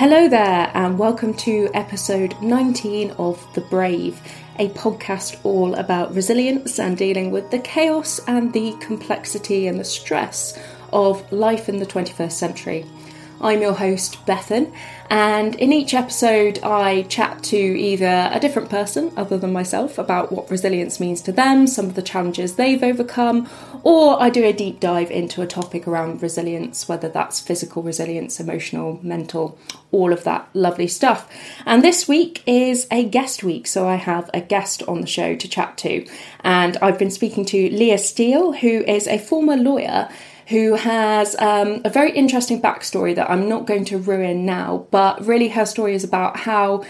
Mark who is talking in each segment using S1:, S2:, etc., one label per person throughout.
S1: Hello there, and welcome to episode 19 of The Brave, a podcast all about resilience and dealing with the chaos and the complexity and the stress of life in the 21st century. I'm your host, Bethan, and in each episode, I chat to either a different person other than myself about what resilience means to them, some of the challenges they've overcome, or I do a deep dive into a topic around resilience, whether that's physical resilience, emotional, mental, all of that lovely stuff. And this week is a guest week, so I have a guest on the show to chat to. And I've been speaking to Leah Steele, who is a former lawyer who has um, a very interesting backstory that I'm not going to ruin now, but really her story is about how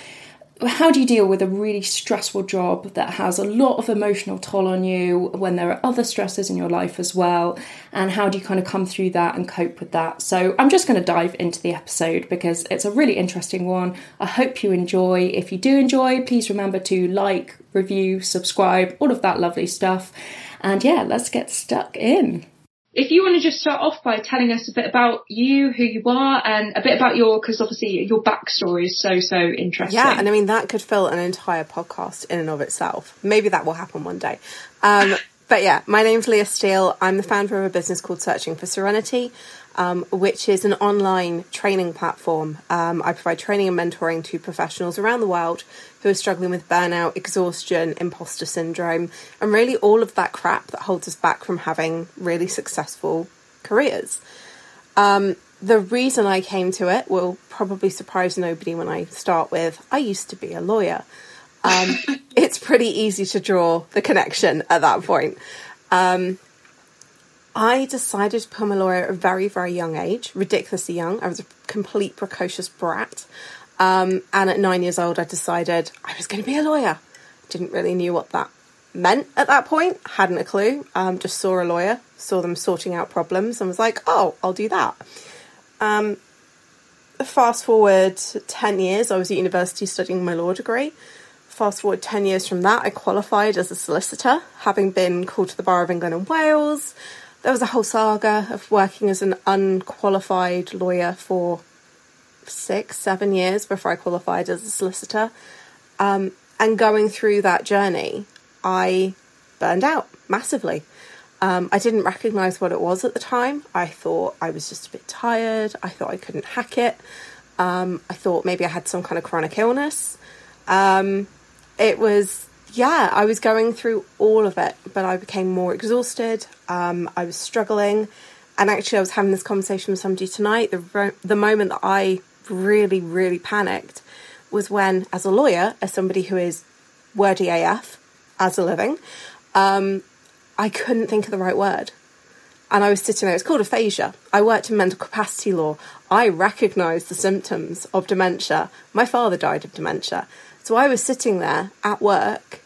S1: how do you deal with a really stressful job that has a lot of emotional toll on you when there are other stresses in your life as well? And how do you kind of come through that and cope with that? So i'm just going to dive into the episode because it's a really interesting one. I hope you enjoy. If you do enjoy please remember to like review subscribe all of that lovely stuff. And yeah let's get stuck in if you want to just start off by telling us a bit about you, who you are, and a bit about your, because obviously your backstory is so, so interesting.
S2: Yeah, and I mean, that could fill an entire podcast in and of itself. Maybe that will happen one day. Um, but yeah, my name's Leah Steele. I'm the founder of a business called Searching for Serenity um, which is an online training platform. Um, I provide training and mentoring to professionals around the world who are struggling with burnout, exhaustion, imposter syndrome, and really all of that crap that holds us back from having really successful careers. Um, the reason I came to it will probably surprise nobody when I start with I used to be a lawyer. Um, it's pretty easy to draw the connection at that point. Um, I decided to become a lawyer at a very, very young age, ridiculously young. I was a complete precocious brat. Um, and at nine years old, I decided I was going to be a lawyer. Didn't really knew what that meant at that point. Hadn't a clue. Um, just saw a lawyer, saw them sorting out problems, and was like, "Oh, I'll do that." Um, fast forward ten years, I was at university studying my law degree. Fast forward ten years from that, I qualified as a solicitor, having been called to the Bar of England and Wales there was a whole saga of working as an unqualified lawyer for six, seven years before I qualified as a solicitor. Um, and going through that journey, I burned out massively. Um, I didn't recognise what it was at the time. I thought I was just a bit tired. I thought I couldn't hack it. Um, I thought maybe I had some kind of chronic illness. Um, it was yeah, I was going through all of it, but I became more exhausted. Um, I was struggling, and actually, I was having this conversation with somebody tonight. The the moment that I really, really panicked was when, as a lawyer, as somebody who is wordy AF as a living, um, I couldn't think of the right word. And I was sitting there, it's called aphasia. I worked in mental capacity law. I recognised the symptoms of dementia. My father died of dementia. So I was sitting there at work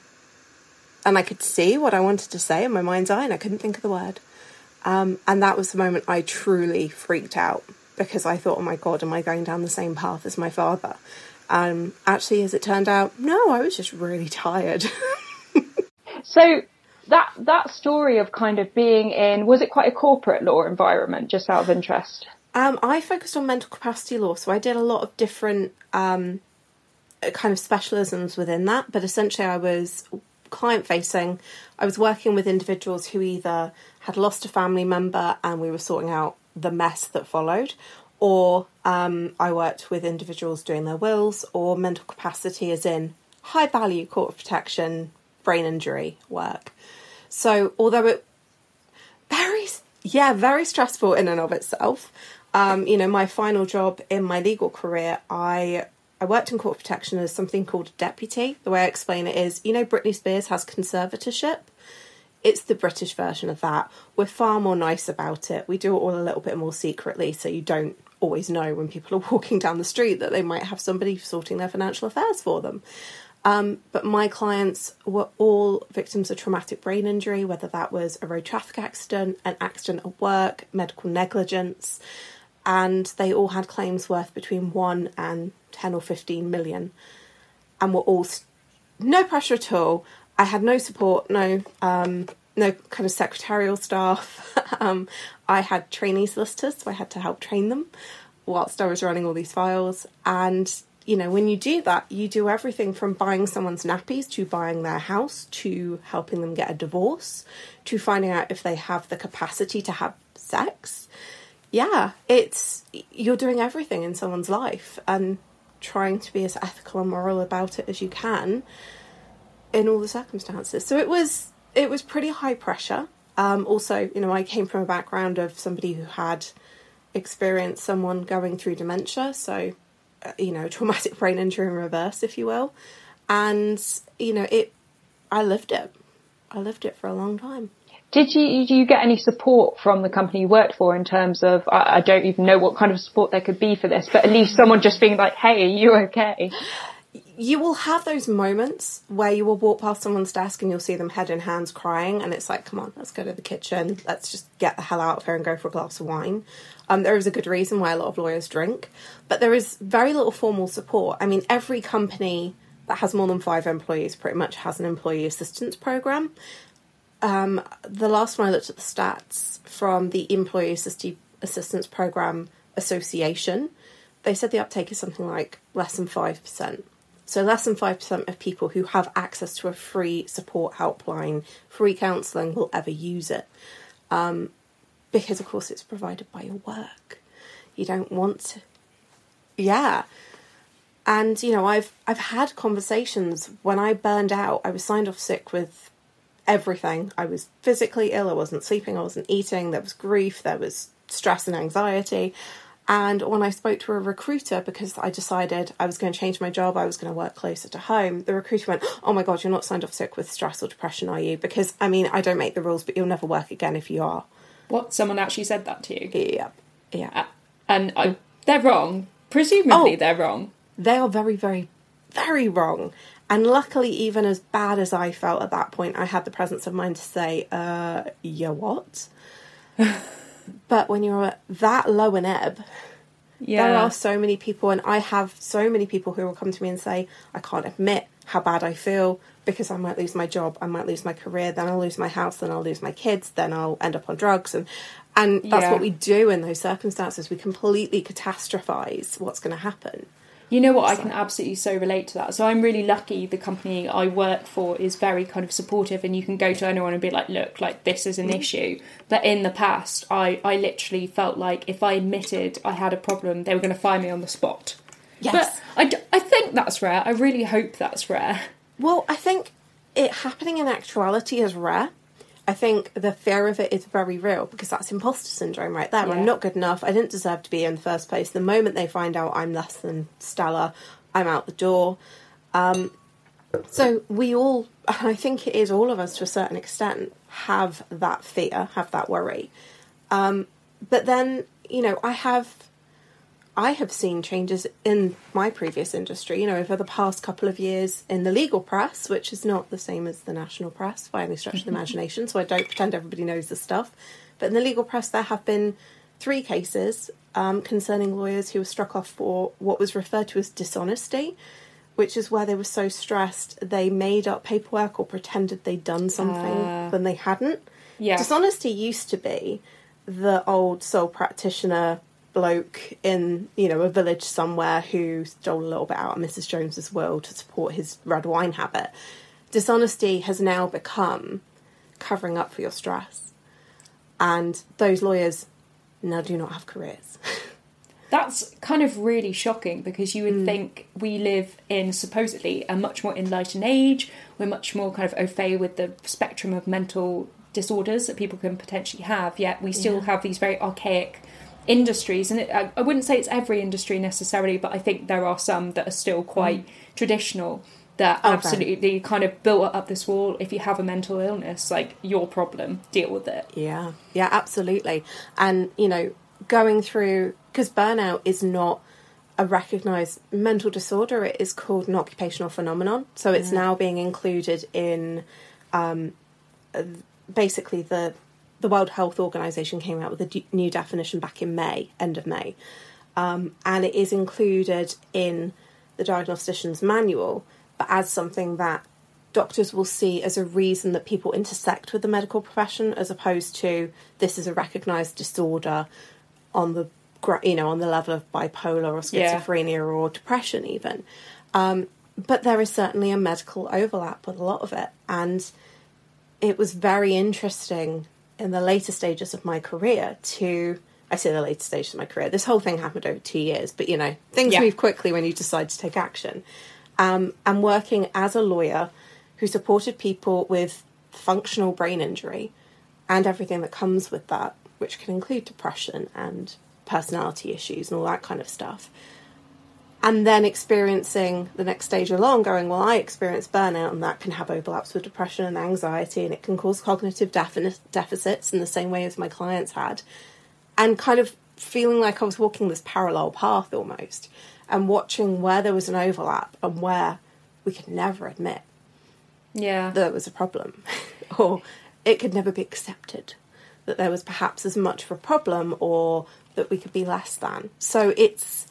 S2: and I could see what I wanted to say in my mind's eye and I couldn't think of the word. Um, and that was the moment I truly freaked out because I thought, oh my God, am I going down the same path as my father? Um, actually, as it turned out, no, I was just really tired.
S1: so that that story of kind of being in was it quite a corporate law environment? Just out of interest.
S2: Um, I focused on mental capacity law, so I did a lot of different um, kind of specialisms within that, but essentially I was client facing. I was working with individuals who either had lost a family member and we were sorting out the mess that followed, or um, I worked with individuals doing their wills or mental capacity, as in high value court protection, brain injury work. So, although it very, yeah, very stressful in and of itself. Um, you know, my final job in my legal career, I I worked in court protection as something called a deputy. The way I explain it is, you know, Britney Spears has conservatorship. It's the British version of that. We're far more nice about it. We do it all a little bit more secretly, so you don't always know when people are walking down the street that they might have somebody sorting their financial affairs for them. Um, but my clients were all victims of traumatic brain injury, whether that was a road traffic accident, an accident at work, medical negligence, and they all had claims worth between one and 10 or 15 million and were all st- no pressure at all. I had no support, no um, no kind of secretarial staff. um, I had trainee solicitors, so I had to help train them. whilst I was running all these files. And, you know, when you do that, you do everything from buying someone's nappies to buying their house to helping them get a divorce to finding out if they have the capacity to have sex. Yeah, it's you're doing everything in someone's life and trying to be as ethical and moral about it as you can in all the circumstances. So it was it was pretty high pressure. Um, also, you know, I came from a background of somebody who had experienced someone going through dementia, so uh, you know, traumatic brain injury in reverse, if you will, and you know, it. I lived it. I lived it for a long time.
S1: Did you did you get any support from the company you worked for in terms of I, I don't even know what kind of support there could be for this, but at least someone just being like, "Hey, are you okay?"
S2: you will have those moments where you will walk past someone's desk and you'll see them head in hands crying, and it's like, come on, let's go to the kitchen, let's just get the hell out of here and go for a glass of wine. Um, there is a good reason why a lot of lawyers drink, but there is very little formal support. I mean, every company that has more than five employees pretty much has an employee assistance program. Um, the last one I looked at the stats from the Employee Assistance Program Association, they said the uptake is something like less than 5%. So, less than 5% of people who have access to a free support helpline, free counselling, will ever use it. Um, because, of course, it's provided by your work. You don't want to. Yeah. And, you know, I've, I've had conversations when I burned out, I was signed off sick with everything. I was physically ill, I wasn't sleeping, I wasn't eating, there was grief, there was stress and anxiety. And when I spoke to a recruiter, because I decided I was going to change my job, I was going to work closer to home, the recruiter went, Oh my God, you're not signed off sick with stress or depression, are you? Because, I mean, I don't make the rules, but you'll never work again if you are.
S3: What? Someone actually said that to you?
S2: Yeah. Yeah. Uh,
S3: and I, they're wrong. Presumably, oh, they're wrong.
S2: They are very, very, very wrong. And luckily, even as bad as I felt at that point, I had the presence of mind to say, uh, yeah, what? But when you're at that low in ebb, yeah. there are so many people, and I have so many people who will come to me and say, I can't admit how bad I feel because I might lose my job, I might lose my career, then I'll lose my house, then I'll lose my kids, then I'll end up on drugs. And, and that's yeah. what we do in those circumstances. We completely catastrophize what's going to happen.
S3: You know what? So. I can absolutely so relate to that. So I'm really lucky. The company I work for is very kind of supportive, and you can go to anyone and be like, "Look, like this is an mm-hmm. issue." But in the past, I I literally felt like if I admitted I had a problem, they were going to fire me on the spot. Yes. But I, I think that's rare. I really hope that's rare.
S2: Well, I think it happening in actuality is rare. I think the fear of it is very real because that's imposter syndrome right there. Yeah. I'm not good enough. I didn't deserve to be in the first place. The moment they find out I'm less than stellar, I'm out the door. Um, so we all, I think it is all of us to a certain extent, have that fear, have that worry. Um, but then, you know, I have I have seen changes in my previous industry, you know, over the past couple of years in the legal press, which is not the same as the national press by any stretch of the imagination, so I don't pretend everybody knows the stuff. But in the legal press, there have been three cases um, concerning lawyers who were struck off for what was referred to as dishonesty, which is where they were so stressed they made up paperwork or pretended they'd done something uh, when they hadn't. Yeah. Dishonesty used to be the old sole practitioner bloke in you know a village somewhere who stole a little bit out of Mrs. Jones's will to support his red wine habit. Dishonesty has now become covering up for your stress, and those lawyers now do not have careers.
S3: That's kind of really shocking because you would mm. think we live in supposedly a much more enlightened age. We're much more kind of au fait with the spectrum of mental disorders that people can potentially have, yet we still yeah. have these very archaic industries, and it, I, I, wouldn't say it's every industry necessarily, but I think there are some that are still quite mm. traditional that okay. absolutely kind of built up this wall. If you have a mental illness, like your problem, deal with it.
S2: Yeah, yeah, absolutely. And you know, going through because burnout is not a recognized mental disorder; it is called an occupational phenomenon. So it's mm. now being included in um, basically the the World Health Organization came out with a d- new definition back in May, end of May, um, and it is included in the diagnostician's manual, but as something that doctors will see as a reason that people intersect with the medical profession, as opposed to this is a recognized disorder on the you know, on the level of bipolar or
S1: Yeah.
S2: schizophrenia or depression, even. Um, but there is certainly a medical overlap with a lot of it. And it was very interesting in the later stages of my career to. I say the later stages of my career. This whole thing happened over two years, but you know, things
S1: Yeah.
S2: move quickly when you decide to take action. Um, and working as a lawyer who supported people with functional brain injury and everything that comes with that, which can include depression and personality issues and all that kind of stuff. And then experiencing the next stage along, going, Well, I experienced burnout, and that can have overlaps with depression and anxiety, and it can cause cognitive defi- deficits in the same way as my clients had. And kind of feeling like I was walking this parallel path almost, and watching where there was an overlap and where we could never admit
S1: Yeah.
S2: there was a problem, or it could never be accepted that there was perhaps as much of a problem, or that we could be less than. So it's.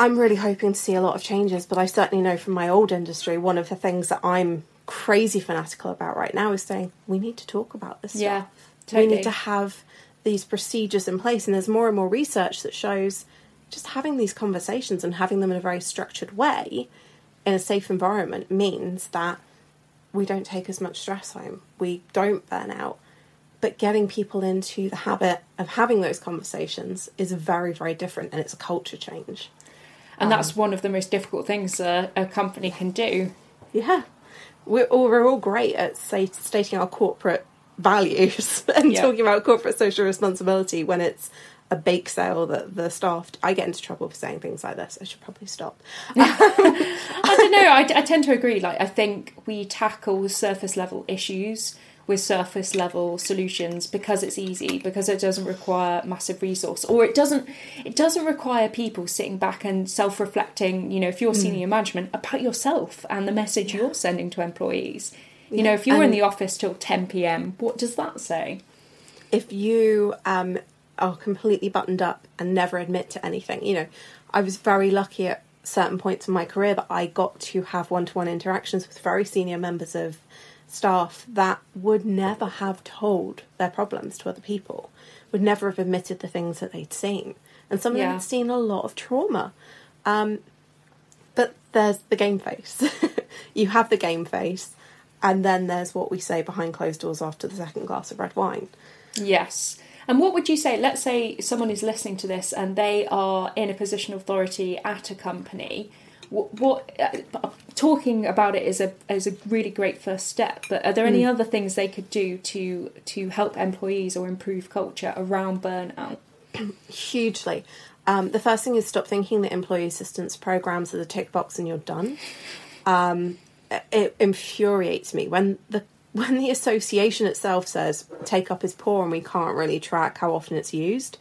S2: I'm really hoping to see a lot of changes, but I certainly know from my old industry, one of the things that I'm crazy fanatical about right now is saying we need to talk about this
S1: Yeah,
S2: stuff. We need to have these procedures in place, and there's more and more research that shows just having these conversations and having them in a very structured way in a safe environment means that we don't take as much stress home, we don't burn out. But getting people into the habit of having those conversations is very, very different, and it's a culture change.
S1: And that's um, one of the most difficult things a, a company can do.
S2: Yeah, we're all, we're all great at say, stating our corporate values and
S1: Yeah.
S2: talking about corporate social responsibility when it's a bake sale that the staff. I get into trouble for saying things like this. I should probably stop.
S1: I don't know. I, I tend to agree. Like, I think we tackle surface level issues with surface level solutions because it's easy, because it doesn't require massive resource, or it doesn't. It doesn't require people sitting back and self reflecting. You know, if you're senior management about yourself and the message you're sending to employees. You know, if you're in the office till ten p.m., what does that say?
S2: if you um, are completely buttoned up and never admit to anything, you know, I was very lucky at certain points in my career that I got to have one to one interactions with very senior members of staff that would never have told their problems to other people, would never have admitted the things that they'd seen. And some of them had seen a lot of trauma. Um, but there's the game face. you have the game face, and then there's what we say behind closed doors after the second glass of red wine.
S1: Yes. And what would you say? Let's say someone is listening to this and they are in a position of authority at a company. What, what uh, talking about it is a is a really great first step. But are there any other things they could do to to help employees or improve culture around burnout?
S2: hugely. Um, the first thing is stop thinking that employee assistance programs are the tick box and you're done. Um, it infuriates me when the when the association itself says take up is poor and we can't really track how often it's used.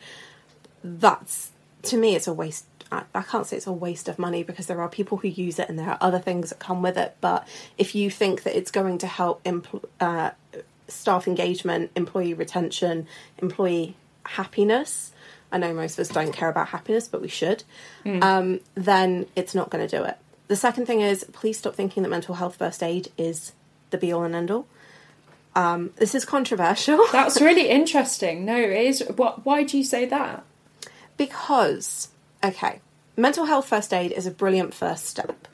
S2: That's to me, it's a waste. I I can't say it's a waste of money because there are people who use it and there are other things that come with it. But if you think that it's going to help empl- uh, staff engagement, employee retention, employee happiness, I know most of us don't care about happiness, but we should, um, then it's not going to do it. The second thing is please stop thinking that mental health first aid is the be all and end all. Um, this is controversial.
S1: That's really interesting. No, it is. What? Why do you say that?
S2: Because, okay, mental health first aid is a brilliant first step.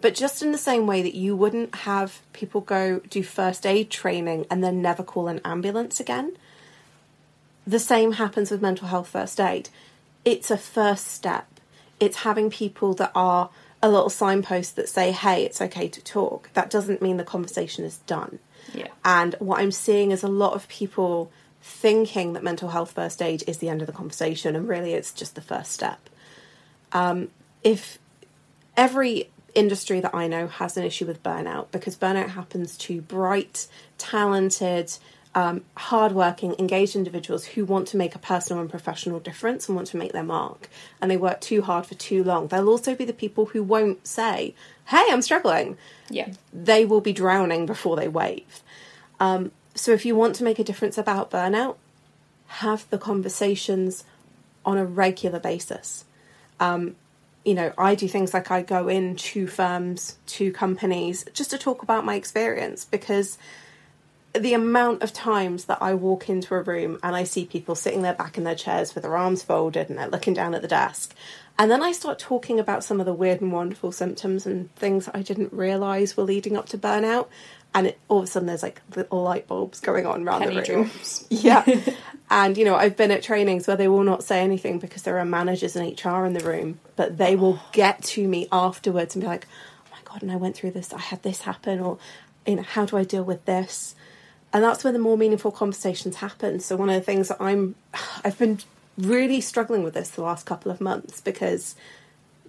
S2: But just in the same way that you wouldn't have people go do first aid training and then never call an ambulance again, the same happens with mental health first aid. It's a first step. It's having people that are a little signpost that say, hey, it's okay to talk. That doesn't mean the conversation is done.
S1: Yeah.
S2: And what I'm seeing is a lot of people thinking that mental health first aid is the end of the conversation, and really it's just the first step. Um, if every industry that I know has an issue with burnout, because burnout happens to bright, talented, um, hardworking, engaged individuals who want to make a personal and professional difference and want to make their mark, and they work too hard for too long. There'll also be the people who won't say, "Hey, I'm struggling."
S1: Yeah.
S2: they will be drowning before they wave. Um, so if you want to make a difference about burnout, have the conversations on a regular basis. Um, you know, I do things like I go in to firms, to companies, just to talk about my experience because the amount of times that I walk into a room and I see people sitting there back in their chairs with their arms folded and they're looking down at the desk. And then I start talking about some of the weird and wonderful symptoms and things I didn't realise were leading up to burnout. And it, all of a sudden, there's like little light bulbs going on around
S1: Penny
S2: the room.
S1: drops.
S2: Yeah. and, you know, I've been at trainings where they will not say anything because there are managers and HR in the room, but they will oh. get to me afterwards and be like, oh my God, and I went through this, I had this happen, or, you know, how do I deal with this? And that's where the more meaningful conversations happen. So, one of the things that I'm, I've been really struggling with this the last couple of months because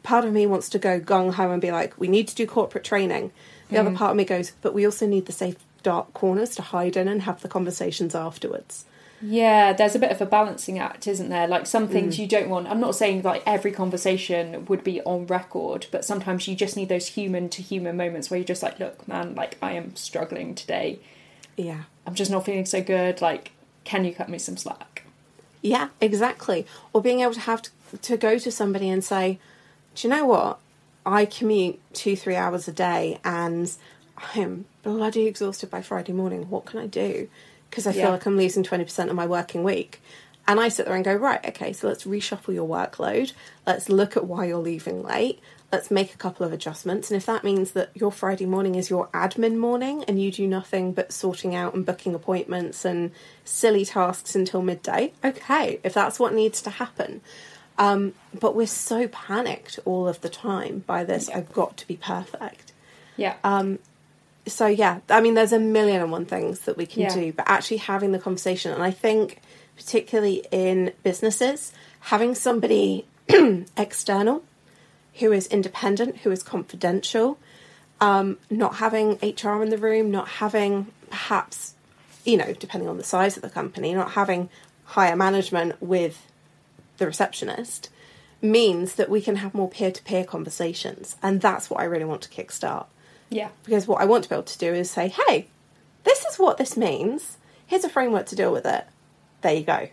S2: part of me wants to go gung ho and be like, we need to do corporate training. The other mm. part of me goes, but we also need the safe dark corners to hide in and have the conversations afterwards.
S1: Yeah, there's a bit of a balancing act, isn't there? Like some
S2: Mm.
S1: things you don't want. I'm not saying like every conversation would be on record, but sometimes you just need those human to human moments where you're just like, look, man, like I am struggling today.
S2: Yeah.
S1: I'm just not feeling so good. Like, can you cut me some slack?
S2: Yeah, exactly. Or being able to have to, to go to somebody and say, do you know what? I commute two, three hours a day and I am bloody exhausted by Friday morning. What can I do? Because I feel
S1: Yeah.
S2: like I'm losing 20% of my working week. And I sit there and go, right, okay, so let's reshuffle your workload. Let's look at why you're leaving late. Let's make a couple of adjustments. And if that means that your Friday morning is your admin morning and you do nothing but sorting out and booking appointments and silly tasks until midday, okay, if that's what needs to happen. Um, but we're so panicked all of the time by this, I've got to be perfect
S1: Yeah.
S2: So yeah, I mean, there's a million and one things that we can
S1: Yeah.
S2: do, but actually having the conversation, and I think particularly in businesses, having somebody external who is independent, who is confidential, um, not having HR in the room, not having perhaps, you know, depending on the size of the company, not having higher management with the receptionist means that we can have more peer to peer conversations, and that's what I really want to kickstart
S1: yeah.
S2: because what I want to be able to do is say, hey, this is what this means. Here's a framework to deal with it. There you go.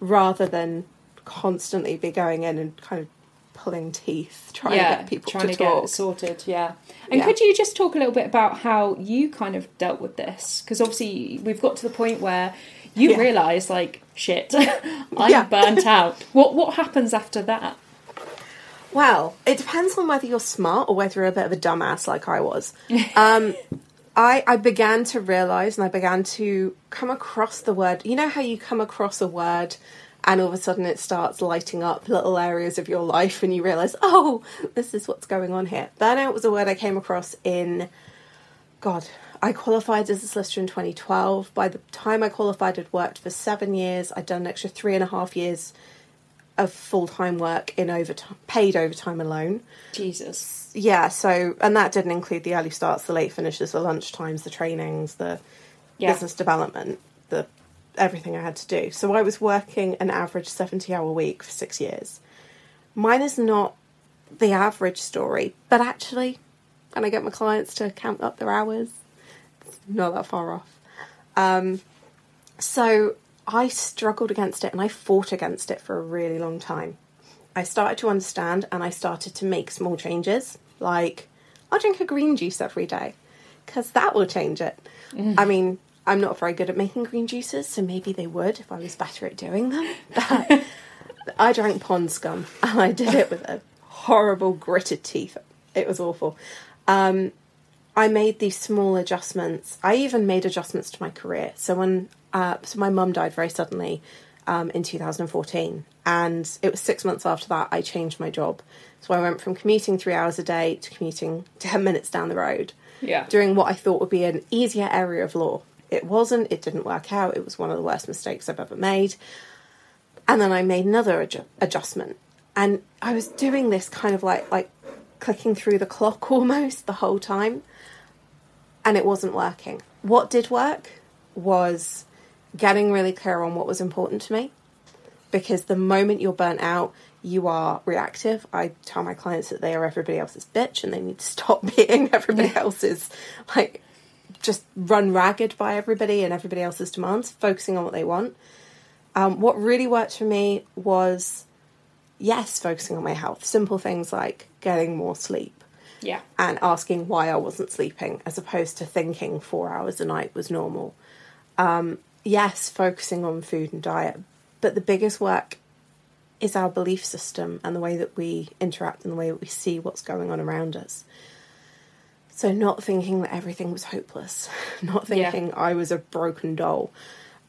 S2: Rather than constantly be going in and kind of pulling teeth, trying
S1: yeah.
S2: to get people
S1: trying
S2: to,
S1: to, get
S2: talk.
S1: it sorted. Yeah. And
S2: Yeah.
S1: could you just talk a little bit about how you kind of dealt with this? Because obviously we've got to the point where you
S2: Yeah.
S1: realise, like, shit, I'm burnt out. What what happens after that?
S2: Well, it depends on whether you're smart or whether you're a bit of a dumbass like I was. Um, I, I began to realize and I began to come across the word. You know how you come across a word and all of a sudden it starts lighting up little areas of your life and you realize, oh, this is what's going on here. Burnout was a word I came across in, God, I qualified as a solicitor in 2012. By the time I qualified, I'd worked for seven years. I'd done an extra three and a half years of full time work in overtime, paid overtime alone.
S1: Jesus.
S2: Yeah, so and that didn't include the early starts, the late finishes, the lunch times, the trainings, the
S1: Yeah.
S2: business development, the everything I had to do. So I was working an average seventy hour week for six years. Mine is not the average story, but actually, when I get my clients to count up their hours, it's not that far off. Um, so I struggled against it and I fought against it for a really long time. I started to understand and I started to make small changes, like I'll drink a green juice every day because that will change it. I mean, I'm not very good at making green juices, so maybe they would if I was better at doing them. But I drank pond scum and I did it with a horrible gritted teeth. It was awful. Um, I made these small adjustments. I even made adjustments to my career. So when uh, so my mum died very suddenly um, in 2014, and it was six months after that I changed my job. So I went from commuting three hours a day to commuting ten minutes down the road,
S1: Yeah.
S2: doing what I thought would be an easier area of law. It wasn't. It didn't work out. It was one of the worst mistakes I've ever made. And then I made another adju- adjustment, and I was doing this kind of like like clicking through the clock almost the whole time and it wasn't working. What did work was getting really clear on what was important to me. Because the moment you're burnt out, you are reactive. I tell my clients that they are everybody else's bitch and they need to stop being everybody else's, like, just run ragged by everybody and everybody else's demands, focusing on what they want. Um, what really worked for me was, yes, focusing on my health. Simple things like getting more sleep
S1: Yeah.
S2: and asking why I wasn't sleeping as opposed to thinking four hours a night was normal. Um, yes, focusing on food and diet, but the biggest work is our belief system and the way that we interact and the way that we see what's going on around us. So, not thinking that everything was hopeless, not
S1: Yeah.
S2: thinking I was a broken doll,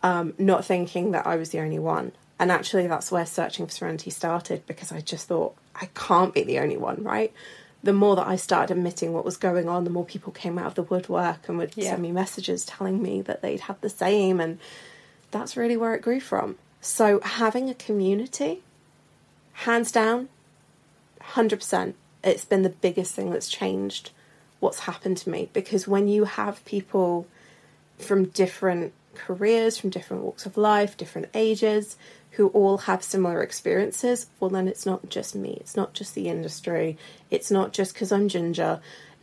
S2: um, not thinking that I was the only one. And actually, that's where Searching for Serenity started because I just thought, I can't be the only one, right? The more that I started admitting what was going on, the more people came out of the woodwork and would
S1: Yeah.
S2: send me messages telling me that they'd had the same. And that's really where it grew from. So, having a community, hands down, 100%, it's been the biggest thing that's changed what's happened to me because when you have people from different careers, from different walks of life, different ages, who all have similar experiences, well, then it's not just me. It's not just the industry. It's not just because I'm ginger.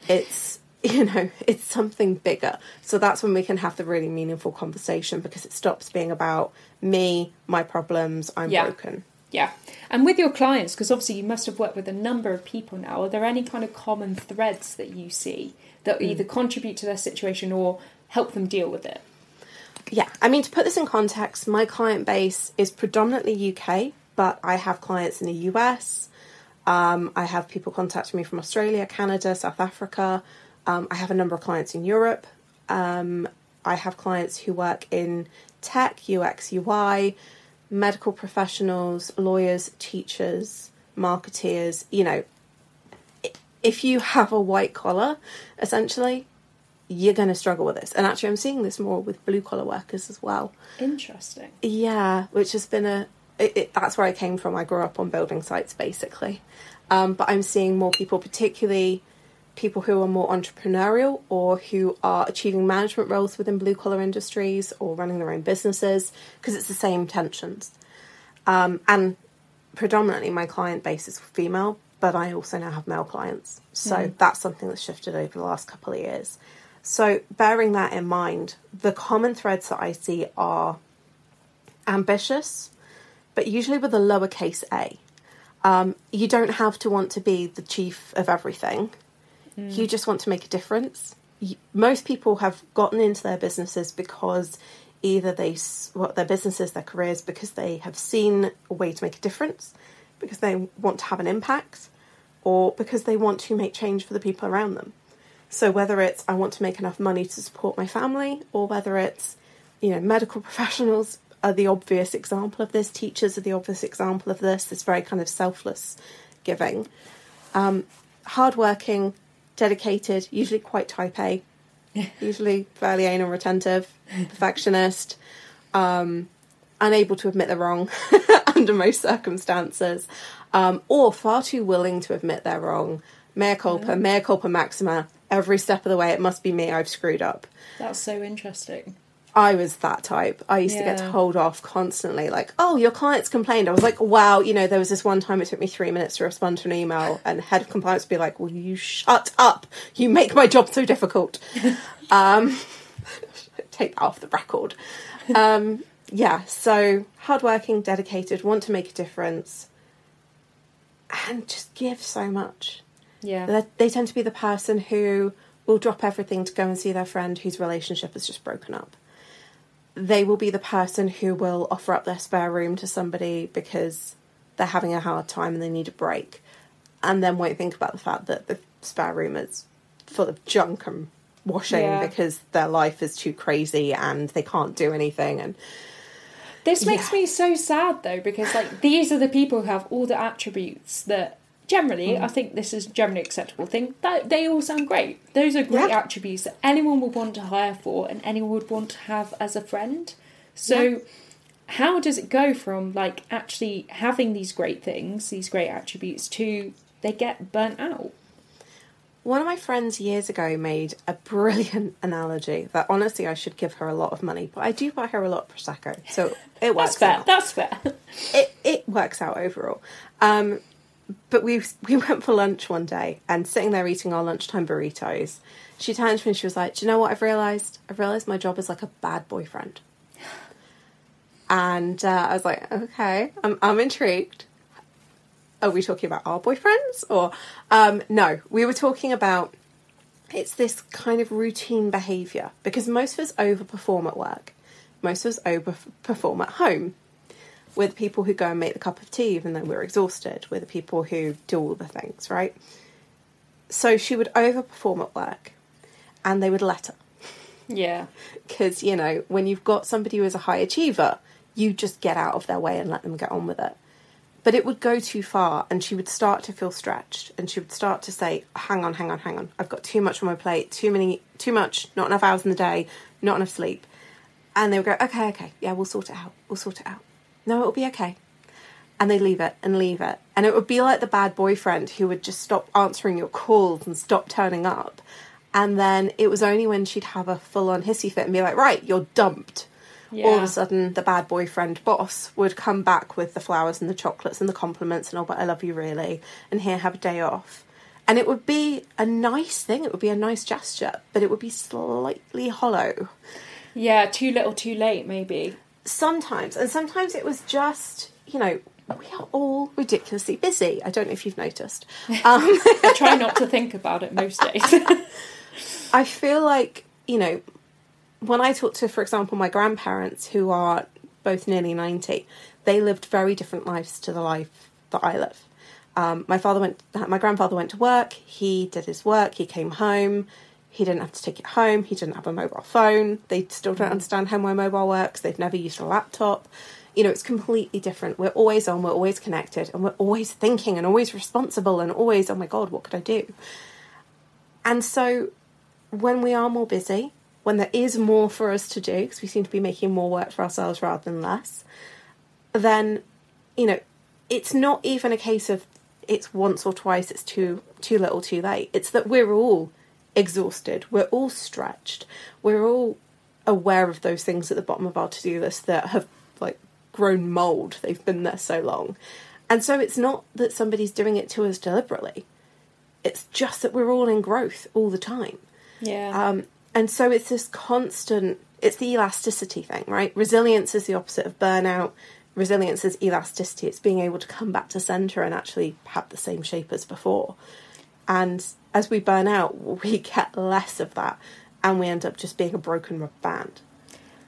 S2: It's, you know, it's something bigger. So that's when we can have the really meaningful conversation because it stops being about me, my problems, I'm
S1: Yeah.
S2: broken.
S1: Yeah. And with your clients, because obviously you must have worked with a number of people now, are there any kind of common threads that you see that either hmm. contribute to their situation or help them deal with it?
S2: Yeah, I mean, to put this in context, my client base is predominantly UK, but I have clients in the US. Um, I have people contacting me from Australia, Canada, South Africa. Um, I have a number of clients in Europe. Um, I have clients who work in tech, UX, UI, medical professionals, lawyers, teachers, marketeers. You know, if you have a white collar, essentially, you're going to struggle with this. And actually, I'm seeing this more with blue collar workers as well.
S1: Interesting.
S2: Yeah, which has been a. It, it, that's where I came from. I grew up on building sites, basically. Um, but I'm seeing more people, particularly people who are more entrepreneurial or who are achieving management roles within blue collar industries or running their own businesses, because it's the same tensions. Um, and predominantly, my client base is female, but I also now have male clients. So that's something that's shifted over the last couple of years. So, bearing that in mind, the common threads that I see are ambitious, but usually with a lowercase a. Um, you don't have to want to be the chief of everything. You just want to make a difference. You, most people have gotten into their businesses because either they, s- well, their businesses, their careers, because they have seen a way to make a difference, because they want to have an impact, or because they want to make change for the people around them. So whether it's I want to make enough money to support my family, or whether it's you know medical professionals are the obvious example of this, teachers are the obvious example of this. This very kind of selfless giving, um, hardworking, dedicated, usually quite type A, usually fairly anal retentive, perfectionist, um, unable to admit they're wrong under most circumstances, um, or far too willing to admit they're wrong. Mea culpa, mea culpa maxima. Every step of the way, it must be me. I've screwed up.
S1: That's so interesting.
S2: I was that type. I used to get told off constantly, like, "Oh, your clients complained." I was like, "Wow, you know, there was this one time it took me three minutes to respond to an email, and head of compliance would be like, "Will you shut up? You make my job so difficult." um, take that off the record. Um, yeah, so hardworking, dedicated, want to make a difference, and just give so much.
S1: Yeah.
S2: They, they tend to be the person who will drop everything to go and see their friend whose relationship has just broken up. They will be the person who will offer up their spare room to somebody because they're having a hard time and they need a break, and then won't think about the fact that the spare room is full of junk and washing
S1: Yeah.
S2: because their life is too crazy and they can't do anything. And
S1: This makes
S2: Yeah.
S1: me so sad though, because like these are the people who have all the attributes that generally
S2: Mm.
S1: I think this is generally acceptable thing. That they all sound great. Those are great
S2: Yeah.
S1: attributes that anyone would want to hire for and anyone would want to have as a friend. So
S2: Yeah.
S1: how does it go from like actually having these great things, these great attributes to they get burnt out?
S2: One of my friends years ago made a brilliant analogy that honestly I should give her a lot of money, but I do buy her a lot of prosecco, so it works
S1: That's fair.
S2: out.
S1: That's fair.
S2: It it works out overall. Um, but we we went for lunch one day and sitting there eating our lunchtime burritos. She turned to me and she was like, "Do you know what I've realized? I've realized my job is like a bad boyfriend." And uh, I was like, "Okay, I'm I'm intrigued." are we talking about our boyfriends or um, no? We were talking about it's this kind of routine behaviour because most of us overperform at work, most of us overperform at home. We're the people who go and make the cup of tea even though we're exhausted. We're the people who do all the things, right? So she would overperform at work and they would let her.
S1: Yeah.
S2: Because, you know, when you've got somebody who is a high achiever, you just get out of their way and let them get on with it. But it would go too far, and she would start to feel stretched, and she would start to say, "Hang on, hang on, hang on! I've got too much on my plate, too many, too much, not enough hours in the day, not enough sleep." And they would go, "Okay, okay, yeah, we'll sort it out. We'll sort it out. No, it'll be okay." And they leave it and leave it, and it would be like the bad boyfriend who would just stop answering your calls and stop turning up, and then it was only when she'd have a full-on hissy fit and be like, "Right, you're dumped."
S1: Yeah.
S2: all of a sudden the bad boyfriend boss would come back with the flowers and the chocolates and the compliments and oh but I love you really and here have a day off and it would be a nice thing it would be a nice gesture but it would be slightly hollow
S1: Yeah, too little, too late, maybe.
S2: Sometimes and sometimes it was just you know we are all ridiculously busy. I don't know if you've noticed. Um,
S1: I try not to think about it most days.
S2: I feel like, you know, when I talk to, for example, my grandparents who are both nearly 90, they lived very different lives to the life that I live. Um, my father went, my grandfather went to work, he did his work, he came home, he didn't have to take it home, he didn't have a mobile phone, they still don't mm-hmm. understand how my mobile works, they've never used a laptop. You know, it's completely different. We're always on, we're always connected, and we're always thinking and always responsible and always, oh my God, what could I do? And so when we are more busy, when there is more for us to do, because we seem to be making more work for ourselves rather than less, then, you know, it's not even a case of it's once or twice, it's too too little, too late. It's that we're all exhausted, we're all stretched, we're all aware of those things at the bottom of our to do list that have like grown mold. They've been there so long. And so it's not that somebody's doing it to us deliberately. It's just that we're all in growth all the time.
S1: yeah.
S2: Um, and so it's this constant, it's the elasticity thing, right? Resilience is the opposite of burnout. Resilience is elasticity. It's being able to come back to center and actually have the same shape as before. And as we burn out, we get less of that and we end up just being a broken band.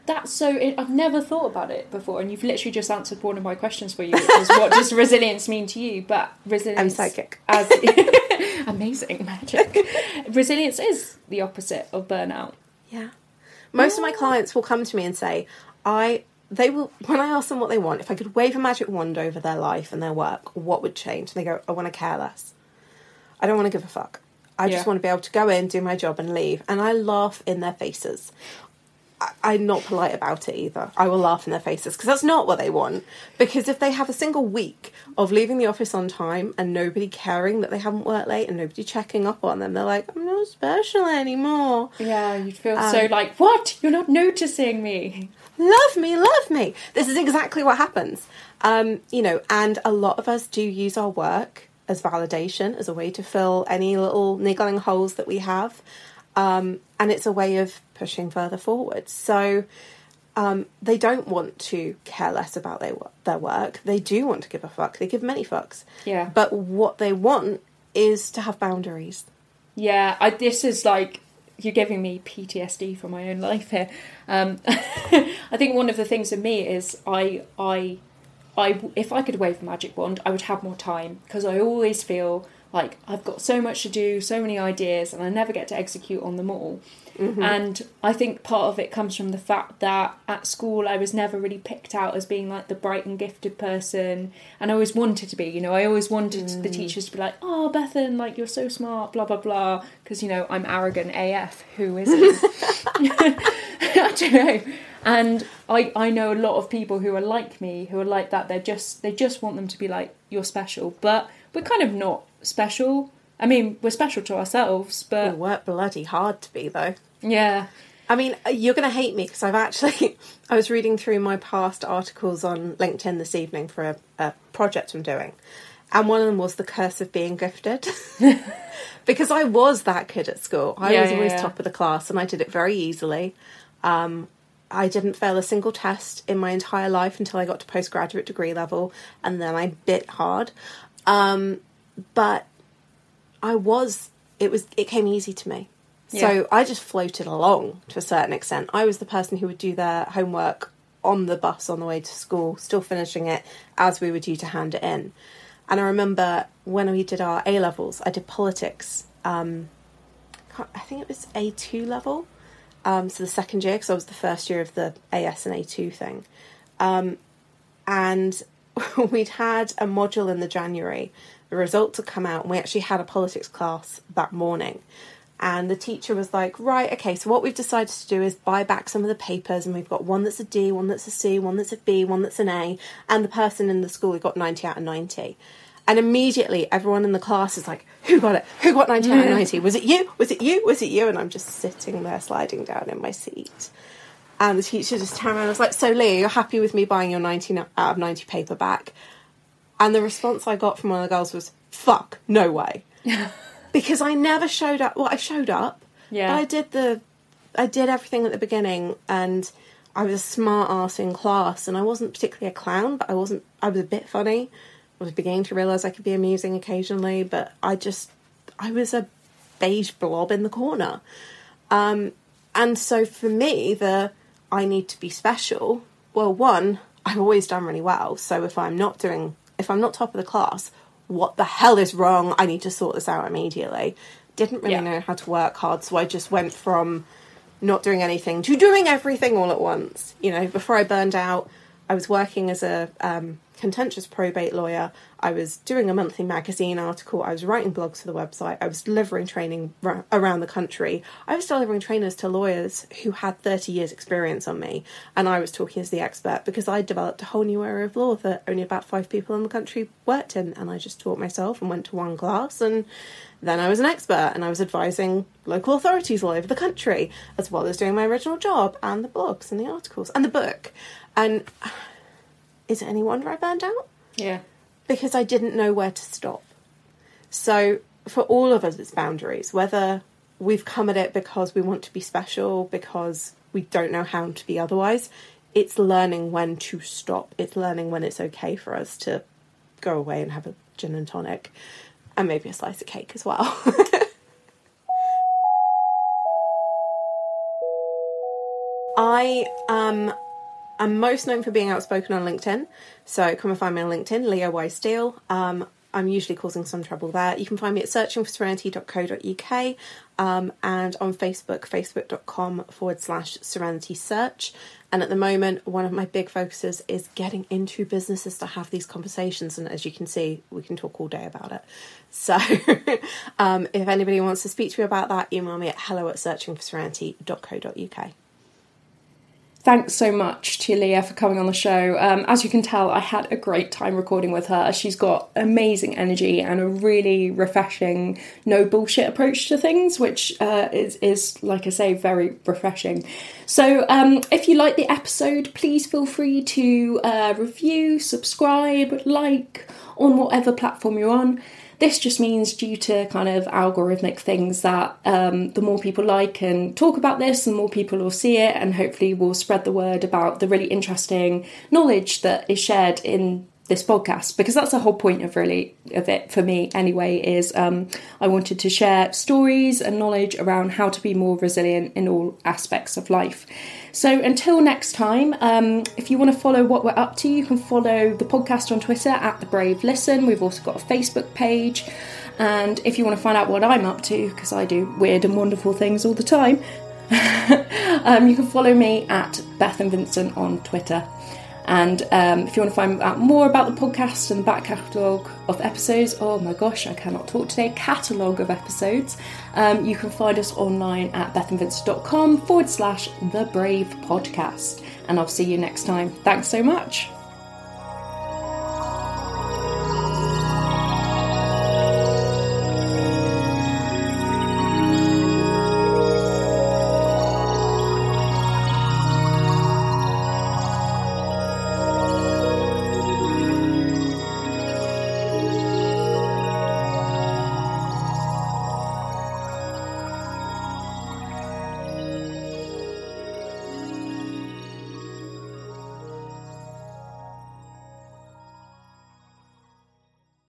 S1: That's so. It, I've never thought about it before, and you've literally just answered one of my questions for you, which is what does resilience mean to you? But resilience,
S2: I'm psychic.
S1: as amazing magic. resilience is the opposite of burnout.
S2: Yeah. Most of my clients will come to me and say, I they will when I ask them what they want, if I could wave a magic wand over their life and their work, what would change? And they go, I want to care less. I don't want to give a fuck. I just
S1: Yeah.
S2: want to be able to go in, do my job and leave. And I laugh in their faces. I, I'm not polite about it either. I will laugh in their faces because that's not what they want. Because if they have a single week of leaving the office on time and nobody caring that they haven't worked late and nobody checking up on them, they're like, I'm not special anymore.
S1: Yeah, you'd feel so like, what? You're not noticing me.
S2: love me, love me. This is exactly what happens. Um, you know, and a lot of us do use our work as validation, as a way to fill any little niggling holes that we have. Um, and it's a way of pushing further forward. So um, they don't want to care less about their, their work. They do want to give a fuck. They give many fucks.
S1: Yeah.
S2: But what they want is to have boundaries.
S1: Yeah, I, this is like you're giving me PTSD from my own life here. Um, I think one of the things for me is I I I if I could wave a magic wand, I would have more time because I always feel like I've got so much to do, so many ideas, and I never get to execute on them all. Mm-hmm. And I think part of it comes from the fact that at school I was never really picked out as being like the bright and gifted person, and I always wanted to be. You know, I always wanted the mm. teachers to be like, "Oh, Bethan, like you're so smart," blah blah blah, because you know I'm arrogant AF. Who isn't? I don't know. And I, I know a lot of people who are like me, who are like that. They're just they just want them to be like you're special, but we're kind of not special. I mean, we're special to ourselves, but We
S2: work bloody hard to be, though.
S1: yeah,
S2: I mean, uh, you're going to hate me because I've actually. I was reading through my past articles on LinkedIn this evening for a, a project I'm doing, and one of them was the curse of being gifted. because I was that kid at school. I
S1: Yeah,
S2: was always
S1: yeah.
S2: top of the class, and I did it very easily. Um, I didn't fail a single test in my entire life until I got to postgraduate degree level, and then I bit hard. Um, but I was, it was, it came easy to me.
S1: Yeah.
S2: So I just floated along to a certain extent. I was the person who would do their homework on the bus on the way to school, still finishing it as we were due to hand it in. And I remember when we did our A levels, I did politics. Um, I think it was A2 level. Um, so the second year, because I was the first year of the AS and A2 thing. Um, and we'd had a module in the January. The results had come out, and we actually had a politics class that morning. And the teacher was like, Right, okay, so what we've decided to do is buy back some of the papers, and we've got one that's a D, one that's a C, one that's a B, one that's an A, and the person in the school who got 90 out of 90. And immediately everyone in the class is like, Who got it? Who got 90 out of 90? Was it you? Was it you? Was it you? And I'm just sitting there sliding down in my seat. And the teacher just turned around and was like, So, Leah, you're happy with me buying your 90 out uh, of 90 paper back? And the response I got from one of the girls was, Fuck, no way. because I never showed up. Well, I showed up.
S1: Yeah.
S2: But I did the, I did everything at the beginning and I was a smart ass in class and I wasn't particularly a clown, but I wasn't, I was a bit funny. I was beginning to realise I could be amusing occasionally, but I just, I was a beige blob in the corner. Um, and so for me, the I need to be special. Well, one, I've always done really well. So if I'm not doing, if I'm not top of the class, what the hell is wrong? I need to sort this out immediately. Didn't really
S1: Yeah.
S2: know how to work hard, so I just went from not doing anything to doing everything all at once. You know, before I burned out, I was working as a um, contentious probate lawyer. I was doing a monthly magazine article. I was writing blogs for the website. I was delivering training ra- around the country. I was delivering trainers to lawyers who had 30 years' experience on me. And I was talking as the expert because I developed a whole new area of law that only about five people in the country worked in. And I just taught myself and went to one class. And then I was an expert and I was advising local authorities all over the country, as well as doing my original job and the blogs and the articles and the book. And is it any wonder I burned out?
S1: Yeah.
S2: Because I didn't know where to stop. So, for all of us, it's boundaries. Whether we've come at it because we want to be special, because we don't know how to be otherwise, it's learning when to stop. It's learning when it's okay for us to go away and have a gin and tonic and maybe a slice of cake as well. I um I'm most known for being outspoken on LinkedIn, so come and find me on LinkedIn, Leah Y Steele. Um, I'm usually causing some trouble there. You can find me at searchingforserenity.co.uk um, and on Facebook, facebook.com forward slash serenity search. And at the moment, one of my big focuses is getting into businesses to have these conversations. And as you can see, we can talk all day about it. So um, if anybody wants to speak to me about that, email me at hello at searchingforserenity.co.uk.
S1: Thanks so much to Leah for coming on the show. Um, as you can tell, I had a great time recording with her. She's got amazing energy and a really refreshing, no bullshit approach to things, which uh, is, is, like I say, very refreshing. So, um, if you like the episode, please feel free to uh, review, subscribe, like on whatever platform you're on. This just means due to kind of algorithmic things that um, the more people like and talk about this, the more people will see it, and hopefully will spread the word about the really interesting knowledge that is shared in this podcast. Because that's the whole point of really of it for me anyway is um, i wanted to share stories and knowledge around how to be more resilient in all aspects of life so until next time um, if you want to follow what we're up to you can follow the podcast on twitter at the brave listen. We've also got a facebook page. And if you want to find out what i'm up to because i do weird and wonderful things all the time um, you can follow me at Bethan Vincent on twitter and um, if you want to find out more about the podcast and the back catalogue of episodes, oh my gosh, I cannot talk today, catalogue of episodes, um, you can find us online at bethanvincent.com forward slash the brave podcast. And I'll see you next time. Thanks so much.